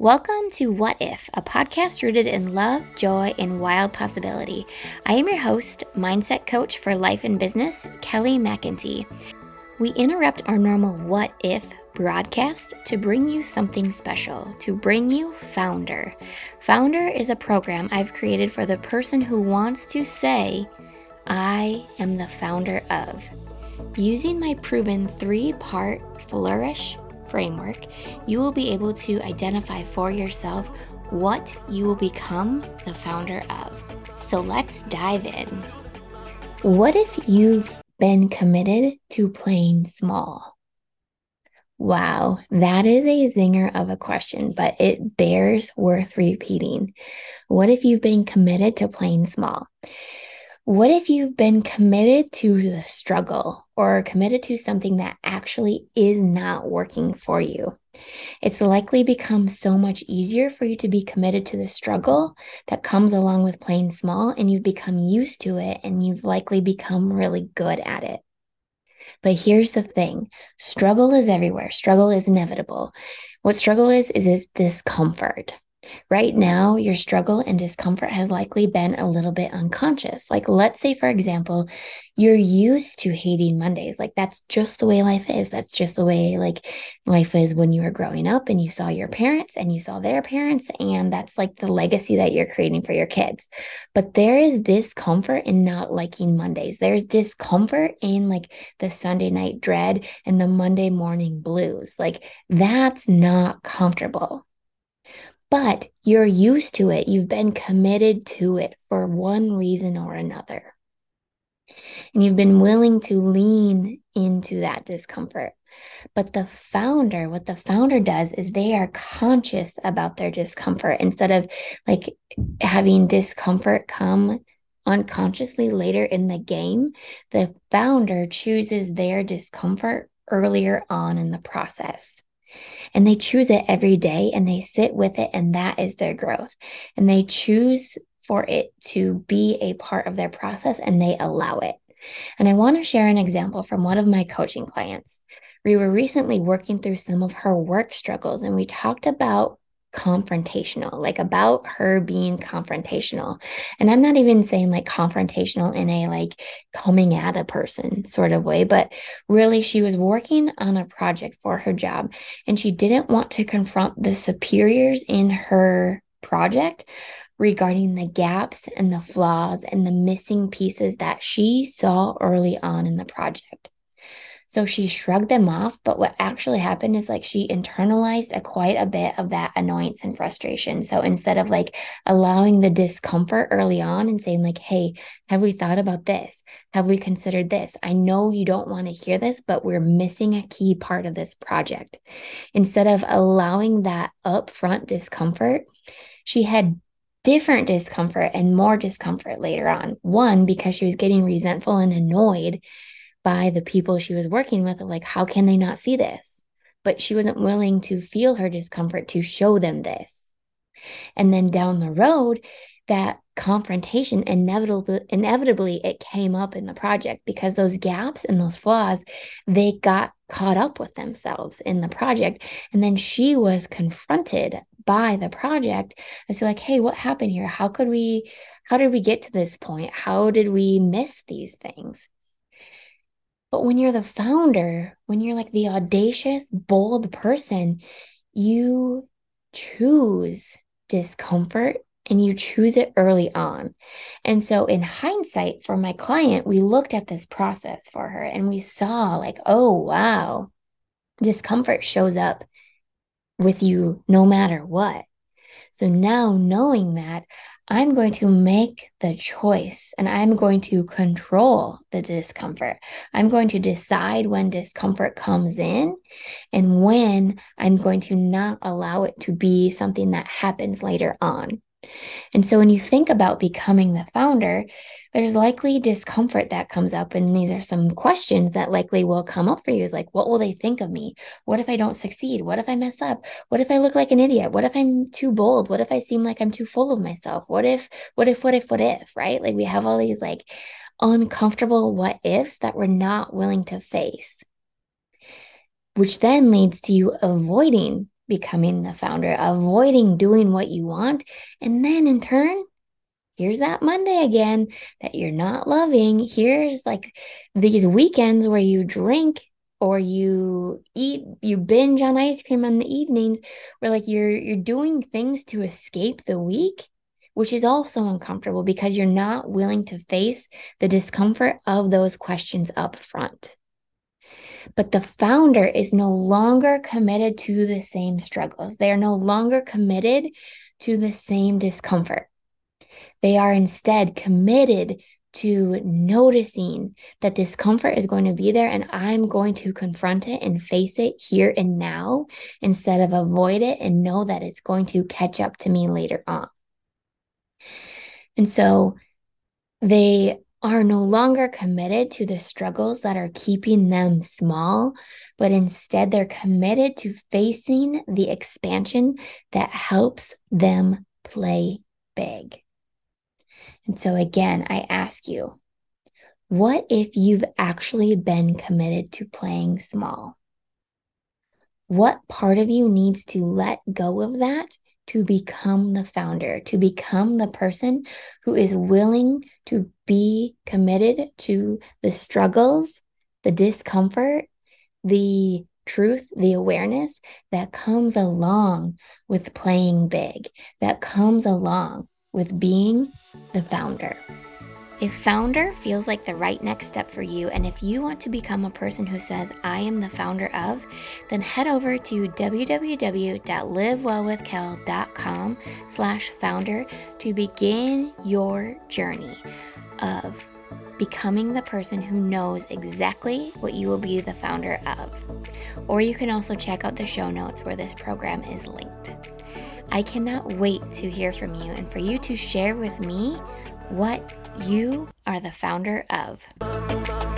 Welcome to What If, a podcast rooted in love, joy, and wild possibility. I am your host, mindset coach for life and business, Kelly McIntee. We interrupt our normal What If broadcast to bring you something special, to bring you Founder. Founder is a program I've created for the person who wants to say, I am the founder of. Using my proven three part flourish, framework, you will be able to identify for yourself what you will become the founder of. So let's dive in. What if you've been committed to playing small? Wow, that is a zinger of a question, but it bears worth repeating. What if you've been committed to playing small? What if you've been committed to the struggle or committed to something that actually is not working for you? It's likely become so much easier for you to be committed to the struggle that comes along with playing small, and you've become used to it and you've likely become really good at it. But here's the thing struggle is everywhere, struggle is inevitable. What struggle is, is, is discomfort. Right now, your struggle and discomfort has likely been a little bit unconscious. Like, let's say, for example, you're used to hating Mondays. Like, that's just the way life is. That's just the way, like, life is when you were growing up and you saw your parents and you saw their parents. And that's like the legacy that you're creating for your kids. But there is discomfort in not liking Mondays. There's discomfort in like the Sunday night dread and the Monday morning blues. Like, that's not comfortable but you're used to it. You've been committed to it for one reason or another. And you've been willing to lean into that discomfort. But the founder, what the founder does is they are conscious about their discomfort instead of like having discomfort come unconsciously later in the game. The founder chooses their discomfort earlier on in the process and they choose it every day and they sit with it and that is their growth. And they choose for it to be a part of their process and they allow it. And i want to share an example from one of my coaching clients. We were recently working through some of her work struggles and we talked about confrontational, like about her being confrontational. And I'm not even saying like confrontational in a like coming at a person sort of way, but really she was working on a project for her job and she didn't want to confront the superiors in her project regarding the gaps and the flaws and the missing pieces that she saw early on in the project. So she shrugged them off. But what actually happened is like she internalized a, quite a bit of that annoyance and frustration. So instead of like allowing the discomfort early on and saying, like, hey, have we thought about this? Have we considered this? I know you don't want to hear this, but we're missing a key part of this project. Instead of allowing that upfront discomfort, she had different discomfort and more discomfort later on. One, because she was getting resentful and annoyed by the people she was working with like how can they not see this? But she wasn't willing to feel her discomfort to show them this. And then down the road that confrontation inevitably inevitably it came up in the project because those gaps and those flaws they got caught up with themselves in the project. And then she was confronted by the project as to like hey what happened here? How could we how did we get to this point? How did we miss these things but when you're the founder, when you're like the audacious, bold person, you choose discomfort and you choose it early on. And so, in hindsight, for my client, we looked at this process for her and we saw, like, oh, wow, discomfort shows up with you no matter what. So now knowing that, I'm going to make the choice and I'm going to control the discomfort. I'm going to decide when discomfort comes in and when I'm going to not allow it to be something that happens later on. And so when you think about becoming the founder, there's likely discomfort that comes up. And these are some questions that likely will come up for you is like, what will they think of me? What if I don't succeed? What if I mess up? What if I look like an idiot? What if I'm too bold? What if I seem like I'm too full of myself? What if, what if, what if, what if, right? Like we have all these like uncomfortable what ifs that we're not willing to face, which then leads to you avoiding becoming the founder, avoiding doing what you want. And then in turn, here's that Monday again that you're not loving. Here's like these weekends where you drink or you eat you binge on ice cream in the evenings where like you're you're doing things to escape the week which is also uncomfortable because you're not willing to face the discomfort of those questions up front but the founder is no longer committed to the same struggles they are no longer committed to the same discomfort they are instead committed to noticing that discomfort is going to be there and I'm going to confront it and face it here and now instead of avoid it and know that it's going to catch up to me later on. And so they are no longer committed to the struggles that are keeping them small, but instead they're committed to facing the expansion that helps them play big. And so, again, I ask you, what if you've actually been committed to playing small? What part of you needs to let go of that to become the founder, to become the person who is willing to be committed to the struggles, the discomfort, the truth, the awareness that comes along with playing big, that comes along with being the founder. If founder feels like the right next step for you, and if you want to become a person who says, I am the founder of, then head over to www.livewellwithkell.com slash founder to begin your journey of becoming the person who knows exactly what you will be the founder of. Or you can also check out the show notes where this program is linked. I cannot wait to hear from you and for you to share with me what you are the founder of.